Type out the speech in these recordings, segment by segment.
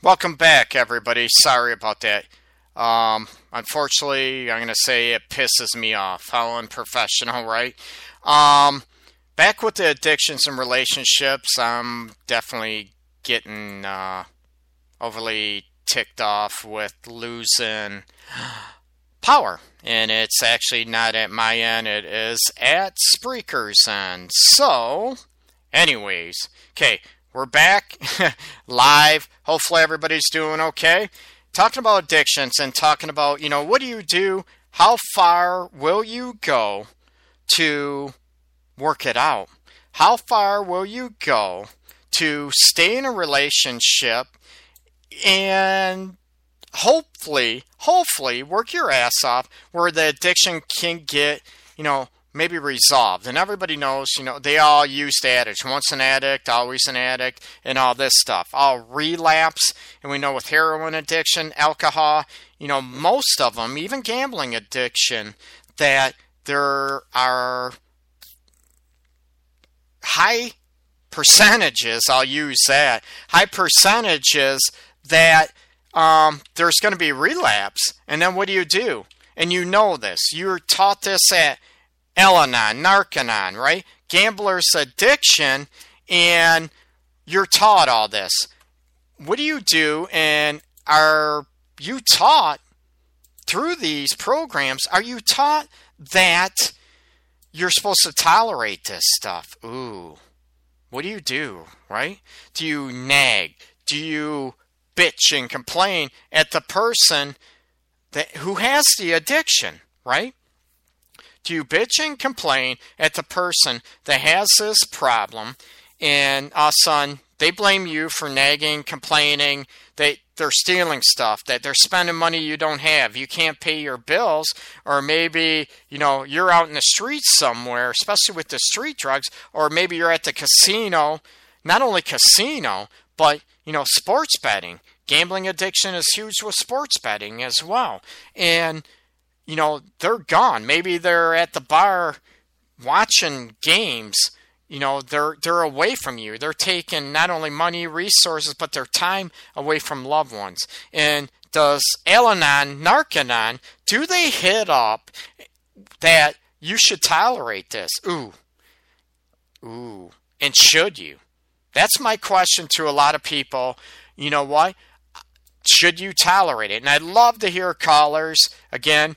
Welcome back, everybody. Sorry about that. Um, unfortunately, I'm going to say it pisses me off. How unprofessional, right? Um, back with the addictions and relationships, I'm definitely getting uh, overly ticked off with losing power. And it's actually not at my end, it is at Spreaker's end. So, anyways, okay, we're back live. Hopefully, everybody's doing okay. Talking about addictions and talking about, you know, what do you do? How far will you go to work it out? How far will you go to stay in a relationship and hopefully, hopefully work your ass off where the addiction can get, you know, maybe resolved. And everybody knows, you know, they all use adage once an addict, always an addict, and all this stuff. All relapse. And we know with heroin addiction, alcohol, you know, most of them, even gambling addiction, that there are high percentages, I'll use that, high percentages that um, there's going to be relapse. And then what do you do? And you know this. You're taught this at Al-Anon, Narcanon, right? Gambler's addiction, and you're taught all this. What do you do? And are you taught through these programs? Are you taught that you're supposed to tolerate this stuff? Ooh, what do you do, right? Do you nag? Do you bitch and complain at the person that who has the addiction, right? Do you bitch and complain at the person that has this problem and ah, all of a sudden they blame you for nagging, complaining, they they're stealing stuff, that they're spending money you don't have, you can't pay your bills, or maybe, you know, you're out in the streets somewhere, especially with the street drugs, or maybe you're at the casino, not only casino, but, you know, sports betting. Gambling addiction is huge with sports betting as well. And you know, they're gone. Maybe they're at the bar watching games. You know, they're they're away from you. They're taking not only money, resources, but their time away from loved ones. And does Al-Anon, Narcanon, do they hit up that you should tolerate this? Ooh. Ooh. And should you? That's my question to a lot of people. You know what? Should you tolerate it? And I'd love to hear callers. Again,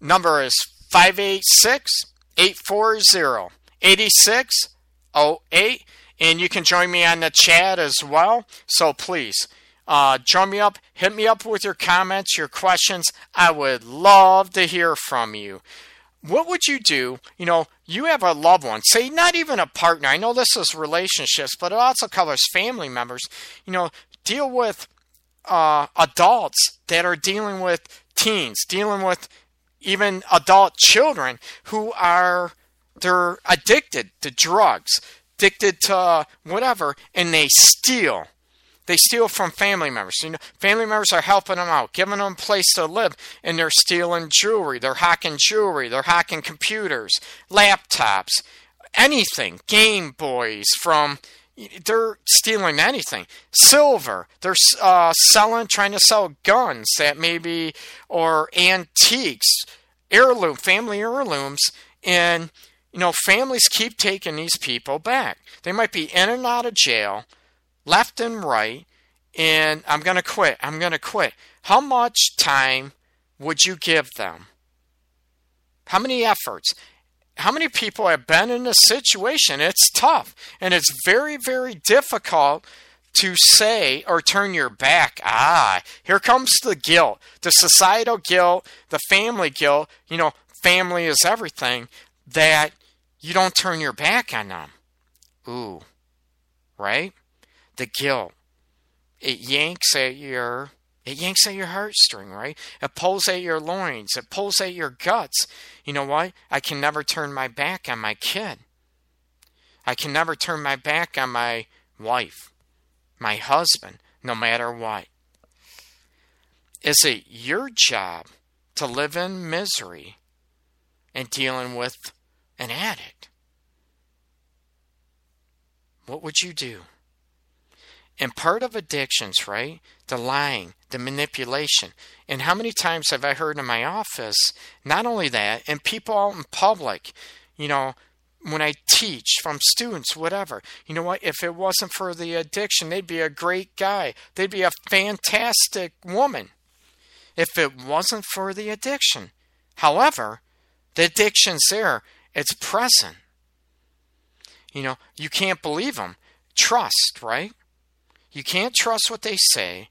Number is 586 840 8608. And you can join me on the chat as well. So please uh, join me up, hit me up with your comments, your questions. I would love to hear from you. What would you do? You know, you have a loved one, say not even a partner. I know this is relationships, but it also covers family members. You know, deal with uh, adults that are dealing with teens, dealing with even adult children who are they're addicted to drugs, addicted to whatever, and they steal. They steal from family members. You know, family members are helping them out, giving them a place to live, and they're stealing jewelry. They're hacking jewelry. They're hacking computers, laptops, anything, Game Boys from they're stealing anything. Silver, they're uh, selling, trying to sell guns that maybe, or antiques, heirloom, family heirlooms, and you know, families keep taking these people back. They might be in and out of jail, left and right, and I'm going to quit. I'm going to quit. How much time would you give them? How many efforts? how many people have been in this situation? It's tough and it's very, very difficult to say or turn your back. Ah, here comes the guilt, the societal guilt, the family guilt. You know, family is everything that you don't turn your back on them. Ooh, right? The guilt. It yanks at your it yanks at your heartstring, right? It pulls at your loins. It pulls at your guts. You know what? I can never turn my back on my kid. I can never turn my back on my wife, my husband, no matter what. Is it your job to live in misery and dealing with an addict? What would you do? And part of addictions, right? The lying, the manipulation. And how many times have I heard in my office, not only that, and people out in public, you know, when I teach from students, whatever, you know what? If it wasn't for the addiction, they'd be a great guy. They'd be a fantastic woman if it wasn't for the addiction. However, the addiction's there, it's present. You know, you can't believe them. Trust, right? You can't trust what they say.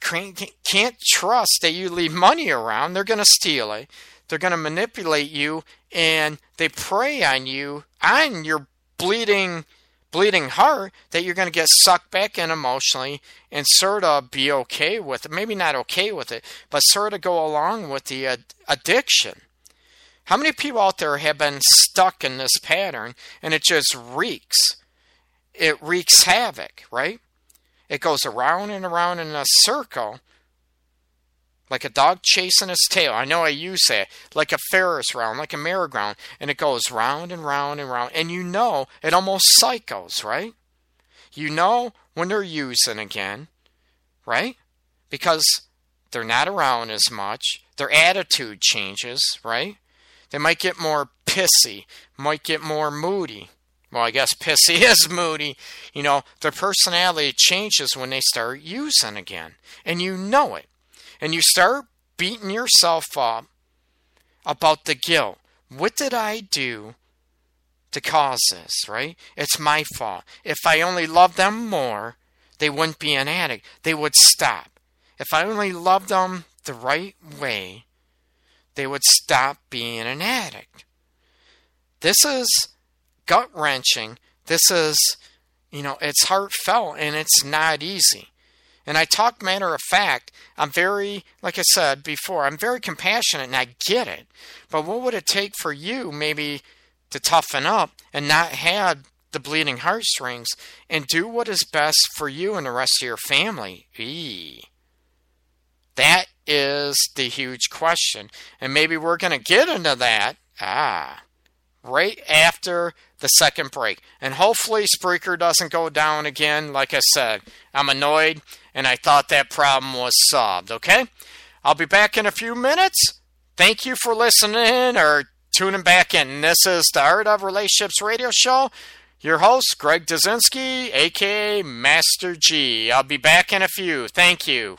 Can't trust that you leave money around. They're going to steal it. They're going to manipulate you and they prey on you, on your bleeding bleeding heart that you're going to get sucked back in emotionally and sort of be okay with it. Maybe not okay with it, but sort of go along with the ad- addiction. How many people out there have been stuck in this pattern and it just reeks? it wreaks havoc, right? It goes around and around in a circle like a dog chasing his tail. I know I use that like a Ferris round, like a merry-go-round, and it goes round and round and round. And you know it almost cycles, right? You know when they're using again, right? Because they're not around as much. Their attitude changes, right? They might get more pissy, might get more moody, well, I guess pissy is moody. You know, their personality changes when they start using again. And you know it. And you start beating yourself up about the guilt. What did I do to cause this, right? It's my fault. If I only loved them more, they wouldn't be an addict. They would stop. If I only loved them the right way, they would stop being an addict. This is gut wrenching. This is, you know, it's heartfelt and it's not easy. And I talk matter of fact. I'm very, like I said before, I'm very compassionate and I get it. But what would it take for you maybe to toughen up and not have the bleeding heartstrings and do what is best for you and the rest of your family? Eee. That is the huge question. And maybe we're going to get into that. Ah right after the second break. And hopefully Spreaker doesn't go down again. Like I said, I'm annoyed and I thought that problem was solved, okay? I'll be back in a few minutes. Thank you for listening or tuning back in. This is the Art of Relationships radio show. Your host, Greg Dazinski, aka Master G. I'll be back in a few. Thank you.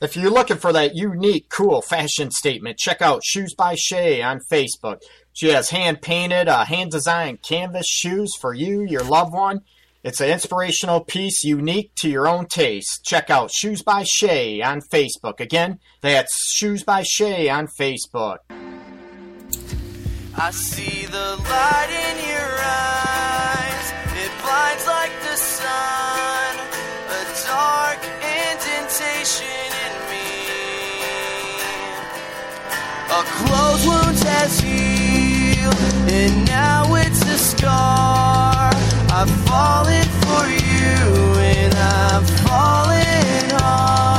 If you're looking for that unique, cool fashion statement, check out Shoes by Shay on Facebook. She has hand painted, uh, hand designed canvas shoes for you, your loved one. It's an inspirational piece unique to your own taste. Check out Shoes by Shay on Facebook. Again, that's Shoes by Shay on Facebook. I see the light in your eyes. It blinds like the sun. A dark indentation in me. A closed wound and now it's a scar. I've fallen for you, and I'm falling hard.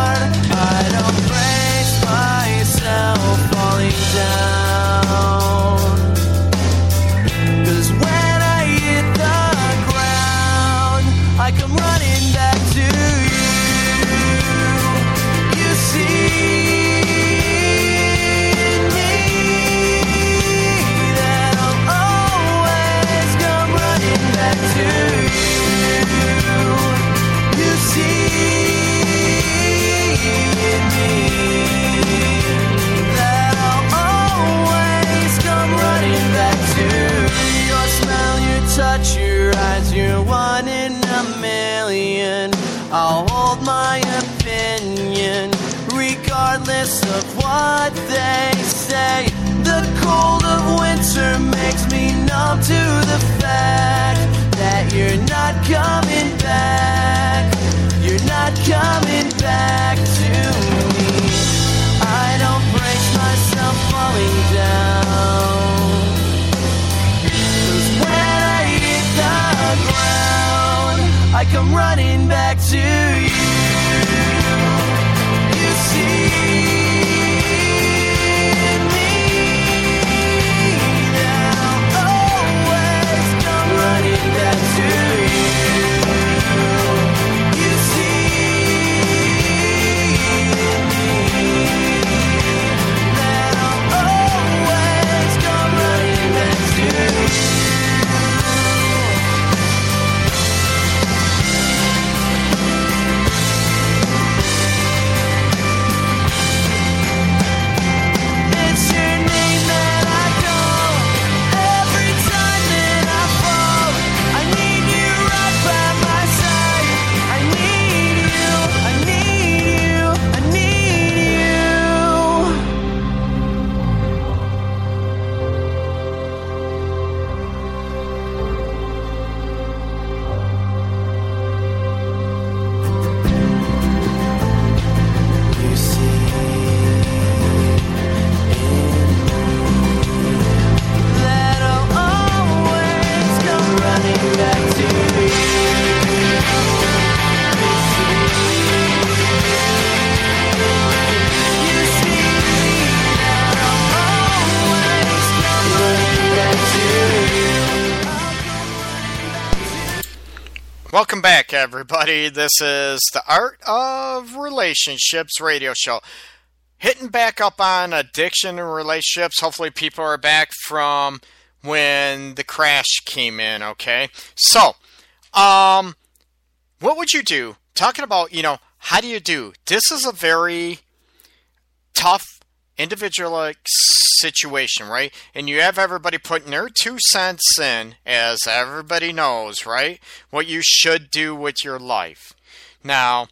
Back to Welcome back, everybody. This is the Art of Relationships radio show. Hitting back up on addiction and relationships. Hopefully, people are back from when the crash came in, okay? So, um, what would you do? Talking about, you know, how do you do? This is a very tough individual situation, right? And you have everybody putting their two cents in, as everybody knows, right? What you should do with your life. Now,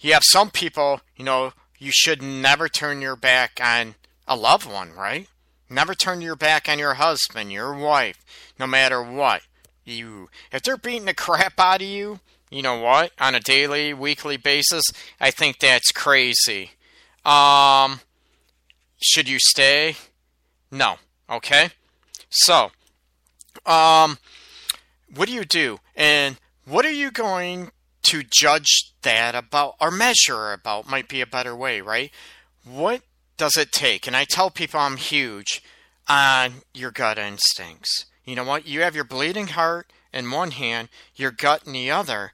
you have some people, you know, you should never turn your back on a loved one, right? Never turn your back on your husband, your wife, no matter what. You, if they're beating the crap out of you, you know what, on a daily, weekly basis, I think that's crazy. Um, should you stay? No. Okay? So, um, what do you do? And what are you going to judge that about or measure about might be a better way, right? What does it take? And I tell people I'm huge on your gut instincts. You know what? You have your bleeding heart in one hand, your gut in the other.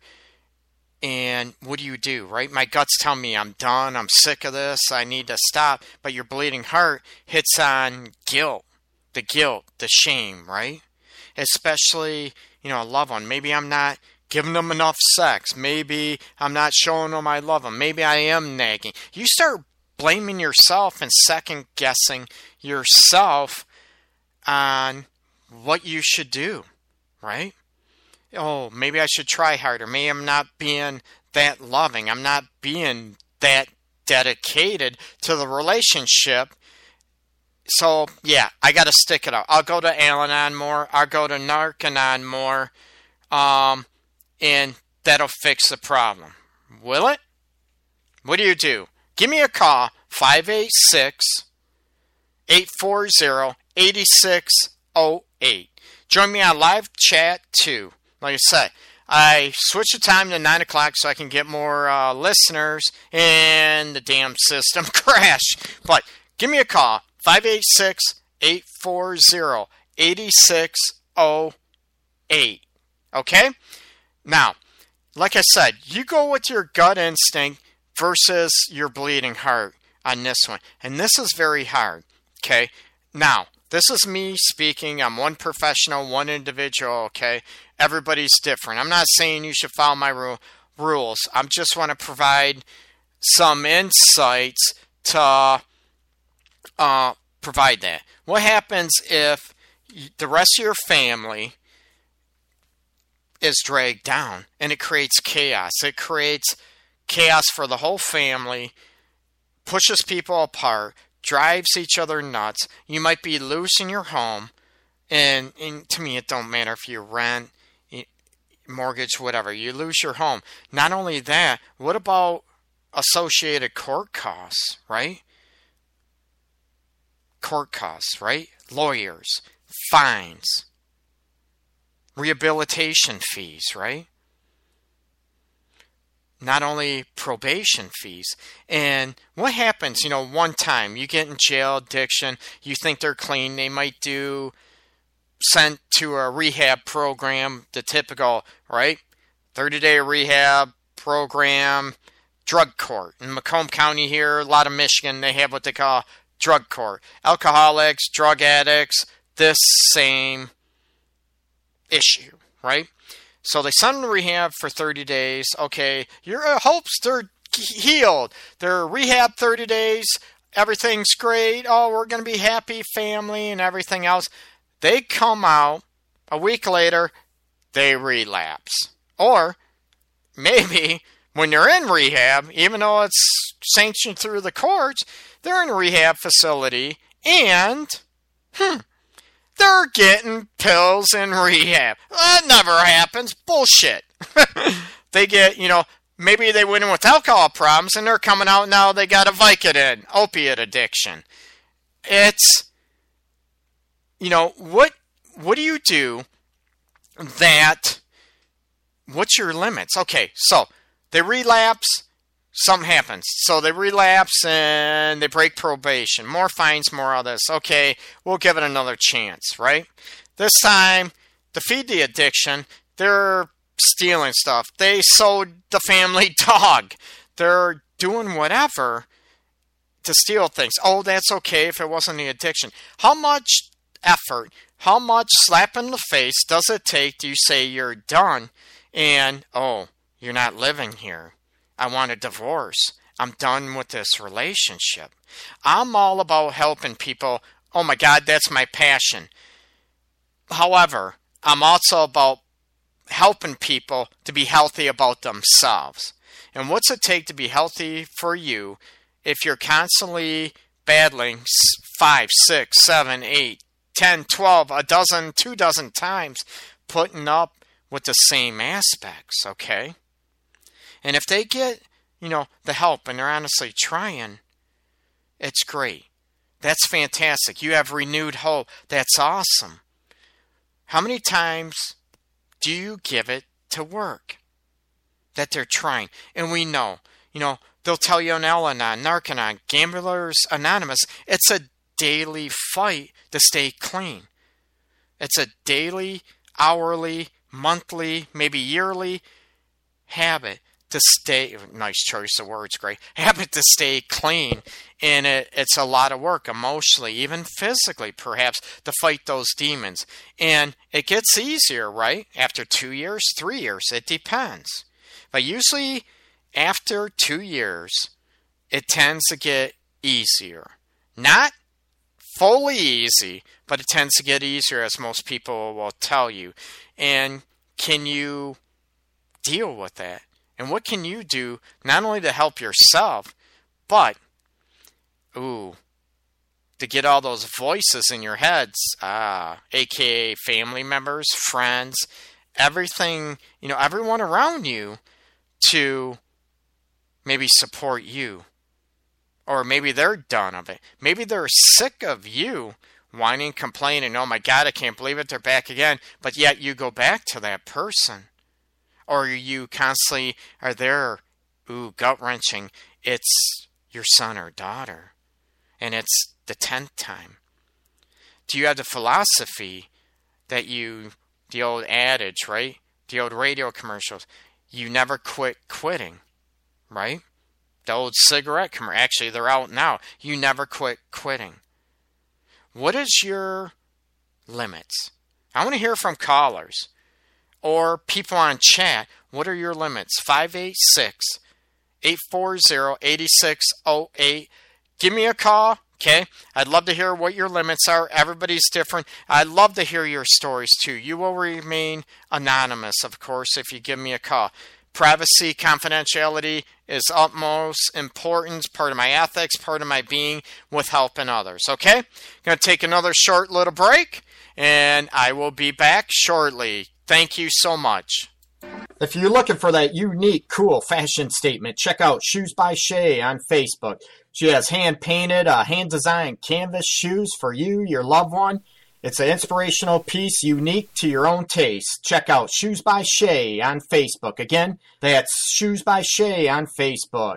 And what do you do, right? My gut's tell me I'm done, I'm sick of this, I need to stop. But your bleeding heart hits on guilt, the guilt, the shame, right? Especially, you know, a loved one. Maybe I'm not giving them enough sex. Maybe I'm not showing them I love them. Maybe I am nagging. You start blaming yourself and second guessing yourself on what you should do, right? Oh, maybe I should try harder. Maybe I'm not being that loving. I'm not being that dedicated to the relationship. So, yeah, I got to stick it out. I'll go to Al Anon more. I'll go to Narcanon more. Um, and that'll fix the problem. Will it? What do you do? Give me a call, 586 840 8608. Join me on live chat too. Like I say, I switched the time to 9 o'clock so I can get more uh, listeners and the damn system crashed. But give me a call 586 840 8608. Okay? Now, like I said, you go with your gut instinct versus your bleeding heart on this one. And this is very hard. Okay? Now, this is me speaking. I'm one professional, one individual, okay? Everybody's different. I'm not saying you should follow my ru- rules. I just want to provide some insights to uh, provide that. What happens if the rest of your family is dragged down and it creates chaos? It creates chaos for the whole family, pushes people apart, drives each other nuts. You might be loose in your home, and, and to me, it don't matter if you rent, mortgage, whatever. You lose your home. Not only that, what about associated court costs, right? Court costs, right? Lawyers, fines, rehabilitation fees, right? not only probation fees. And what happens, you know, one time you get in jail, addiction, you think they're clean, they might do sent to a rehab program, the typical, right? 30 day rehab program, drug court. In Macomb County here, a lot of Michigan, they have what they call drug court. Alcoholics, drug addicts, this same issue, right? So they send them to rehab for 30 days. Okay, your hopes they're healed. They're rehab 30 days. Everything's great. Oh, we're going to be happy family and everything else. They come out a week later, they relapse. Or maybe when they're in rehab, even though it's sanctioned through the courts, they're in a rehab facility and hmm, they're getting pills in rehab. That never happens. Bullshit. they get, you know, maybe they went in with alcohol problems and they're coming out now they got a Vicodin, opiate addiction. It's, you know, what what do you do that, what's your limits? Okay, so they relapse, something happens. So they relapse and they break probation. More fines, more of this. Okay, we'll give it another chance, right? This time, to feed the addiction, they're stealing stuff. They sold the family dog. They're doing whatever to steal things. Oh, that's okay if it wasn't the addiction. How much effort, how much slap in the face does it take to say you're done and, oh, you're not living here? I want a divorce. I'm done with this relationship. I'm all about helping people. Oh my God, that's my passion. However, I'm also about helping people to be healthy about themselves. And what's it take to be healthy for you if you're constantly battling five, six, seven, eight, ten, twelve, a dozen, two dozen times, putting up with the same aspects, okay? And if they get, you know, the help and they're honestly trying, it's great. That's fantastic. You have renewed hope. That's awesome. How many times do you give it to work? That they're trying. And we know, you know, they'll tell you on Al Anon, Narcanon, Gamblers Anonymous, it's a daily fight to stay clean. It's a daily, hourly, monthly, maybe yearly habit to stay nice choice of words great habit to stay clean. And it, it's a lot of work emotionally even physically perhaps to fight those demons. And it gets easier right? After two years three years it depends. But usually after two years it tends to get easier. Not fully easy but it tends to get easier as most people will tell you and can you deal with that and what can you do not only to help yourself, but, ooh, to get all those voices in your heads, ah, aka family members, friends, everything, you know, everyone around you to maybe support you. Or maybe they're done of it. Maybe they're sick of you whining, complaining, oh my God, I can't believe it, they're back again. But yet you go back to that person or you constantly are there, ooh, gut wrenching. It's your son or daughter, and it's the tenth time. Do you have the philosophy that you, the old adage, right? The old radio commercials, you never quit quitting, right? The old cigarette commercial, actually, they're out now. You never quit quitting. What is your limits? I want to hear from callers or people on chat, what are your limits? 586 840 8608. Give me a call. Okay, I'd love to hear what your limits are. Everybody's different. I'd love to hear your stories too. You will remain anonymous, of course, if you give me a call. Privacy, confidentiality is utmost importance, part of my ethics, part of my being with helping others. Okay, I'm going to take another short little break, and I will be back shortly. Thank you so much. If you're looking for that unique, cool fashion statement, check out Shoes by Shay on Facebook. She has hand painted, uh, hand designed canvas shoes for you, your loved one. It's an inspirational piece unique to your own taste. Check out Shoes by Shay on Facebook. Again, that's Shoes by Shay on Facebook.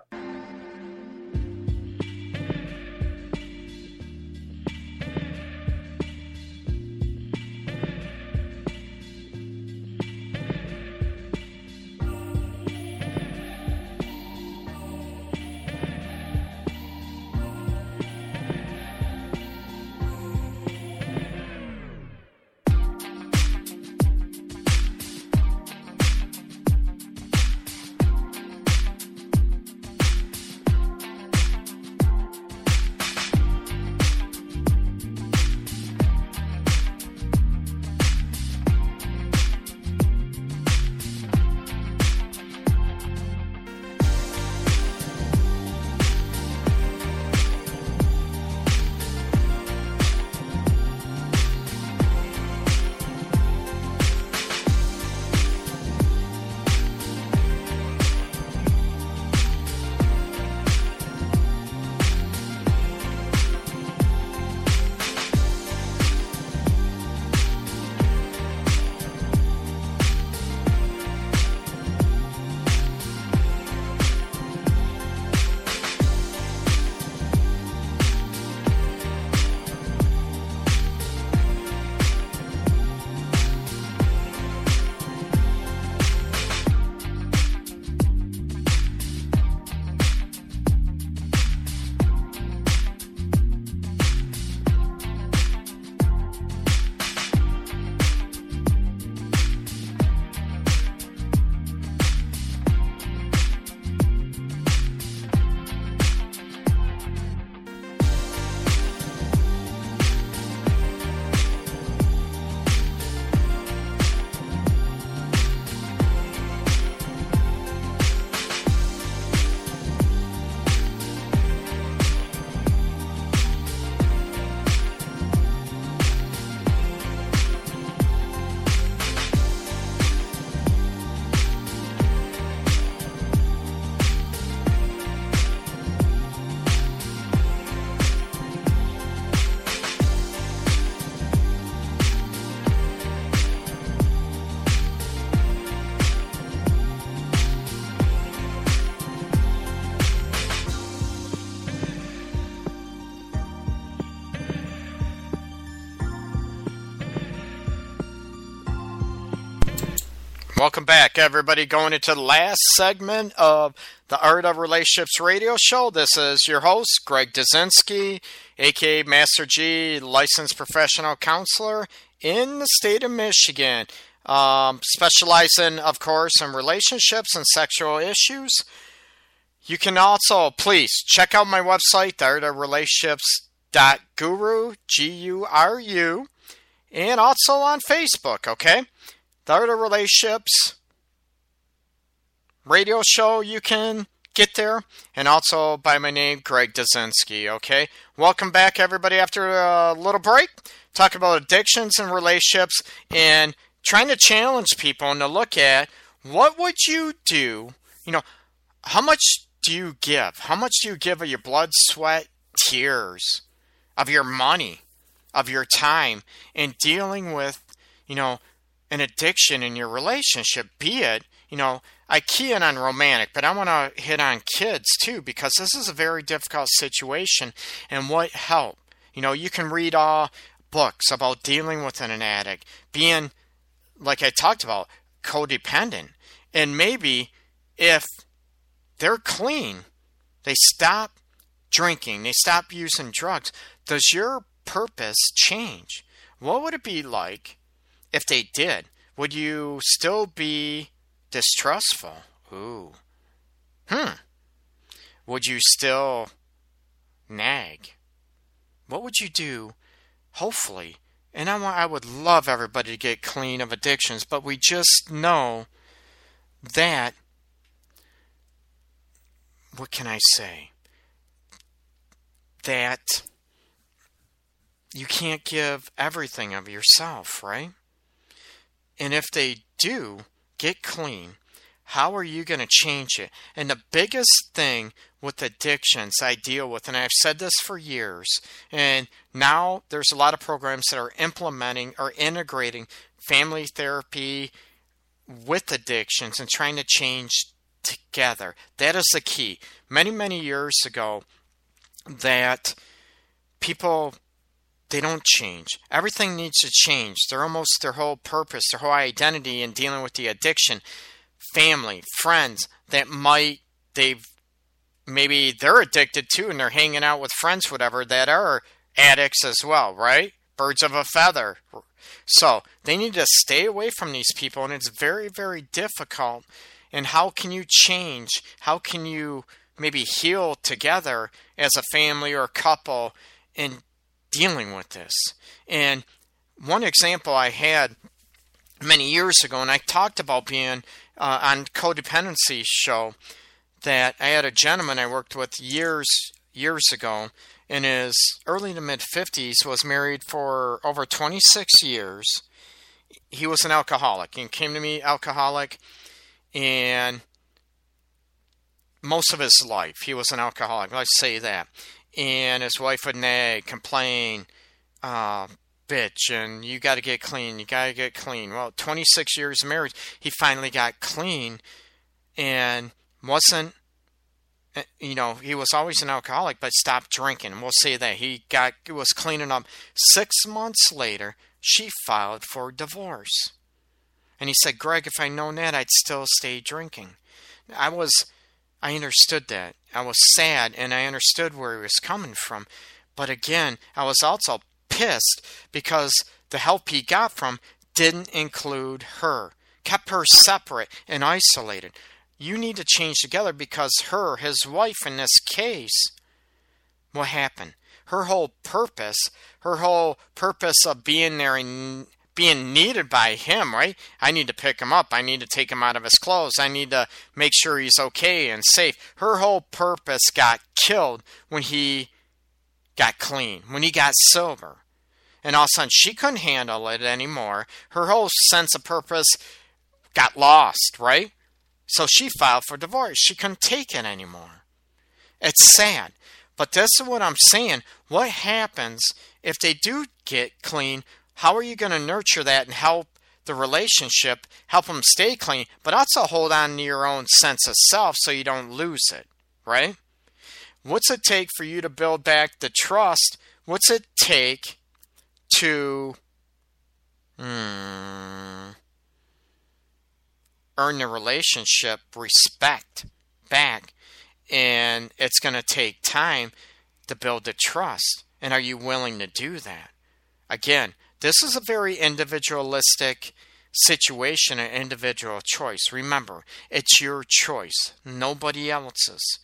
Welcome back, everybody. Going into the last segment of the Art of Relationships radio show. This is your host, Greg Dazinski, aka Master G, licensed professional counselor in the state of Michigan. Um, specializing, of course, in relationships and sexual issues. You can also, please, check out my website, theartofrelationships.guru, G U R U, and also on Facebook, okay? The Art Relationships radio show, you can get there, and also by my name, Greg Dazinski, okay? Welcome back, everybody, after a little break. Talk about addictions and relationships and trying to challenge people and to look at what would you do, you know, how much do you give? How much do you give of your blood, sweat, tears, of your money, of your time in dealing with, you know, an addiction in your relationship? Be it, you know, I key in on romantic, but I want to hit on kids too because this is a very difficult situation and what help. You know, you can read all books about dealing with an addict, being, like I talked about, codependent. And maybe if they're clean. They stop drinking. They stop using drugs. Does your purpose change? What would it be like if they did? Would you still be distrustful? Ooh. Hmm. Would you still nag? What would you do? Hopefully, and I want I would love everybody to get clean of addictions, but we just know that what can I say? That you can't give everything of yourself, right? And if they do get clean, how are you going to change it? And the biggest thing with addictions I deal with, and I've said this for years, and now there's a lot of programs that are implementing or integrating family therapy with addictions and trying to change together. That is the key. Many, many years ago, that people they don't change. Everything needs to change. They're almost their whole purpose, their whole identity in dealing with the addiction. Family, friends that might they've maybe they're addicted too and they're hanging out with friends, whatever, that are addicts as well, right? Birds of a feather. So they need to stay away from these people, and it's very, very difficult and how can you change? How can you maybe heal together as a family or a couple in dealing with this? And one example I had many years ago, and I talked about being uh, on codependency show that I had a gentleman I worked with years years ago in his early to mid 50s was married for over 26 years. He was an alcoholic and came to me alcoholic and most of his life he was an alcoholic. Let's say that. And his wife would nag, complain, uh, bitch, and you got to get clean. You got to get clean. Well, 26 years of marriage, he finally got clean, and wasn't. Eh, you know, he was always an alcoholic, but stopped drinking. We'll say that he got was cleaning up. Six months later, she filed for divorce. And he said, Greg, if I'd known that, I'd still stay drinking. I was, I understood that. I was sad and I understood where he was coming from. But again, I was also pissed because the help he got from didn't include her, kept her separate and isolated. You need to change together because her, his wife in this case, what happened? Her whole purpose, her whole purpose of being there and being needed by him, right? I need to pick him up. I need to take him out of his clothes. I need to make sure he's okay and safe. Her whole purpose got killed when he got clean, when he got sober. And all of a sudden, she couldn't handle it anymore. Her whole sense of purpose got lost, right? So she filed for divorce. She couldn't take it anymore. It's sad. But this is what I'm saying. What happens if they do get clean? How are you going to nurture that and help the relationship, help them stay clean, but also hold on to your own sense of self so you don't lose it, right? What's it take for you to build back the trust? What's it take to hmm, earn the relationship respect back. And it's going to take time to build the trust. And are you willing to do that? Again, this is a very individualistic situation, an individual choice. Remember, it's your choice, nobody else's.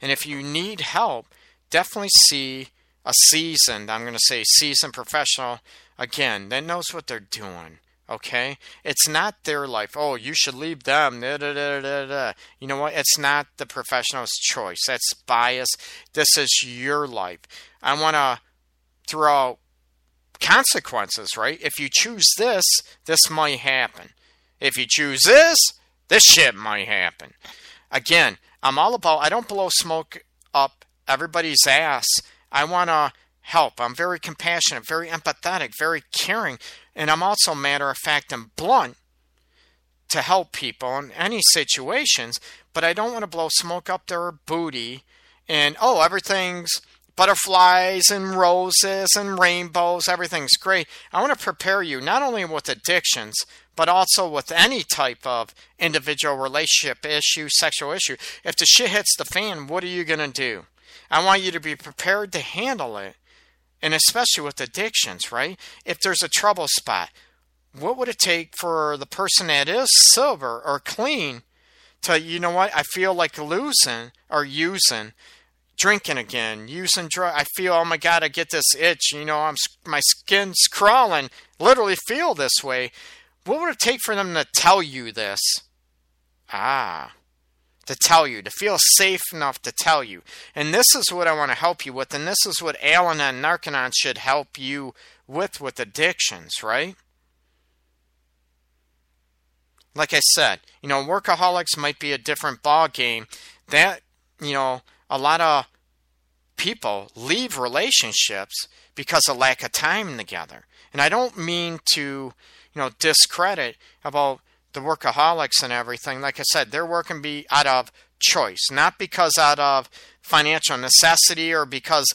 And if you need help, definitely see a seasoned, I'm going to say seasoned professional, again, that knows what they're doing. Okay? It's not their life. Oh, you should leave them. Da, da, da, you know what? It's not the professional's choice. That's bias. This is your life. I want to throw out consequences, right? If you choose this, this might happen. If you choose this, this shit might happen. Again, I'm all about, I don't blow smoke up everybody's ass. I want to help. I'm very compassionate, very empathetic, very caring, and I'm also matter of fact and blunt to help people in any situations, but I don't want to blow smoke up their booty and oh, everything's butterflies and roses and rainbows, everything's great. I want to prepare you not only with addictions, but also with any type of individual relationship issue, sexual issue. If the shit hits the fan, what are you going to do? I want you to be prepared to handle it and especially with addictions, right? If there's a trouble spot, what would it take for the person that is sober or clean to, you know what, I feel like losing or using, drinking again, using drugs. I feel, oh my God, I get this itch. You know, I'm my skin's crawling. Literally feel this way. What would it take for them to tell you this? Ah, to tell you, to feel safe enough to tell you. And this is what I want to help you with, and this is what Al and Narcanon should help you with with addictions, right? Like I said, you know, workaholics might be a different ball game. That, you know, a lot of people leave relationships because of lack of time together. And I don't mean to, you know, discredit about the workaholics and everything, like I said, their work can be out of choice, not because out of financial necessity or because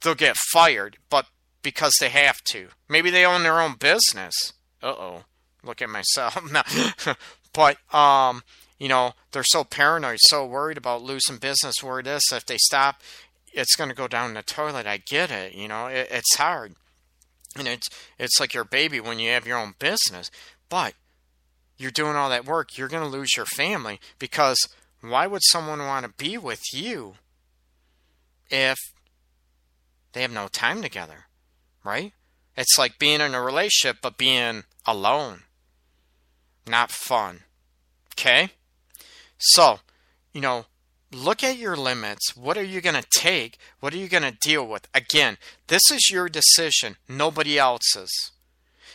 they'll get fired, but because they have to. Maybe they own their own business. Uh oh. Look at myself. but um, you know, they're so paranoid, so worried about losing business where it is. If they stop, it's going to go down the toilet. I get it. You know, it, it's hard. And it's it's like your baby when you have your own business. But you're doing all that work, you're going to lose your family because why would someone want to be with you if they have no time together, right? It's like being in a relationship but being alone. Not fun. Okay? So, you know, look at your limits. What are you going to take? What are you going to deal with? Again, this is your decision, nobody else's.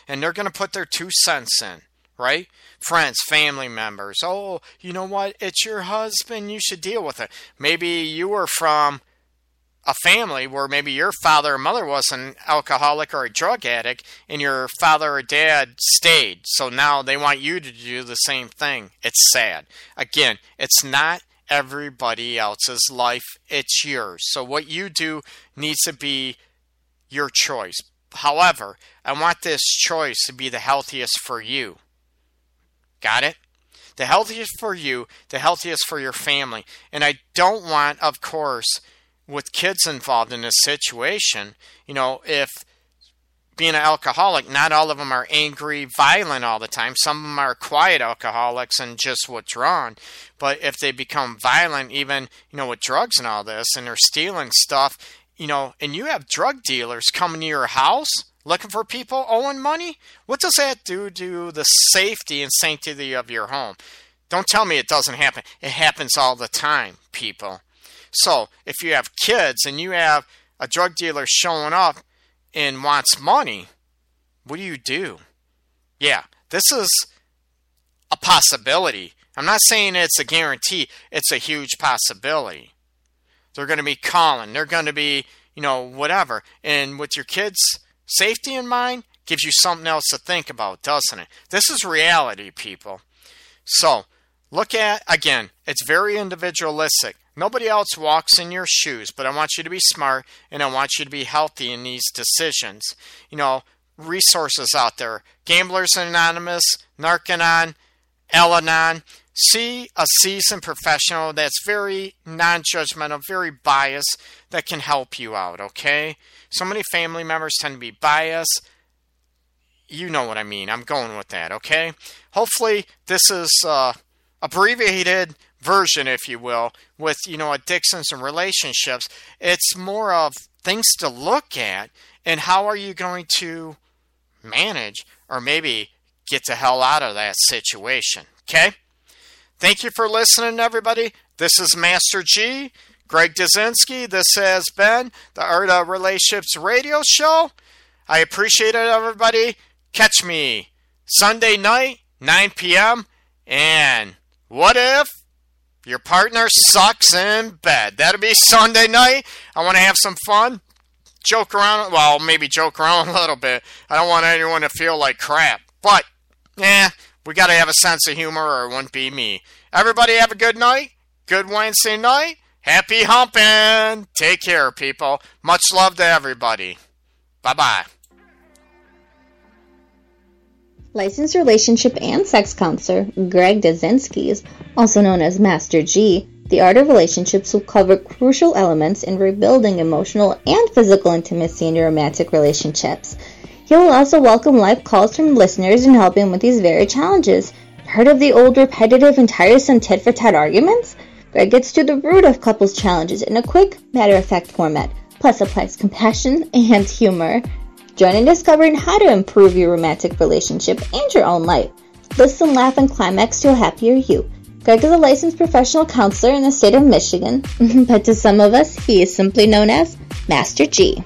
And they're going to put their two cents in right? Friends, family members. Oh, you know what? It's your husband. You should deal with it. Maybe you were from a family where maybe your father or mother was an alcoholic or a drug addict and your father or dad stayed. So now they want you to do the same thing. It's sad. Again, it's not everybody else's life, it's yours. So what you do needs to be your choice. However, I want this choice to be the healthiest for you. Got it? The healthiest for you, the healthiest for your family. And I don't want, of course, with kids involved in this situation, you know, if being an alcoholic, not all of them are angry, violent all the time. Some of them are quiet alcoholics and just withdrawn. But if they become violent, even, you know, with drugs and all this, and they're stealing stuff, you know, and you have drug dealers coming to your house, looking for people owing money? What does that do to the safety and sanctity of your home? Don't tell me it doesn't happen. It happens all the time, people. So, if you have kids and you have a drug dealer showing up and wants money, what do you do? Yeah, this is a possibility. I'm not saying it's a guarantee, it's a huge possibility. They're going to be calling, they're going to be, you know, whatever. And with your kids, Safety in mind gives you something else to think about, doesn't it? This is reality, people. So, look at, again, it's very individualistic. Nobody else walks in your shoes, but I want you to be smart and I want you to be healthy in these decisions. You know, resources out there Gamblers Anonymous, Narcanon, Al Anon. See a seasoned professional that's very non judgmental, very biased, that can help you out, okay? So many family members tend to be biased. You know what I mean. I'm going with that, okay? Hopefully, this is uh, abbreviated version, if you will, with you know addictions and relationships. It's more of things to look at and how are you going to manage or maybe get the hell out of that situation. Okay? Thank you for listening, everybody. This is Master G, Greg Dazinski. This has been the Art of Relationships radio show. I appreciate it, everybody. Catch me Sunday night, 9 p.m. And what if your partner sucks in bed? That'll be Sunday night. I want to have some fun joke around. Well, maybe joke around a little bit. I don't want anyone to feel like crap. But, yeah, we got to have a sense of humor or it wouldn't be me. Everybody have a good night. Good Wednesday night. Happy humping. Take care, people. Much love to everybody. Bye bye. Licensed relationship and sex counselor Greg Dazinski, also known as Master G, the Art of Relationships will cover crucial elements in rebuilding emotional and physical intimacy in your romantic relationships. He will also welcome live calls from listeners and help him with these very challenges. Heard of the old repetitive and tiresome tit for tat arguments? Greg gets to the root of couples' challenges in a quick, matter of fact format, plus applies compassion and humor. Join in discovering how to improve your romantic relationship and your own life. Listen, laugh, and climax to a happier you. Greg is a licensed professional counselor in the state of Michigan, but to some of us, he is simply known as Master G.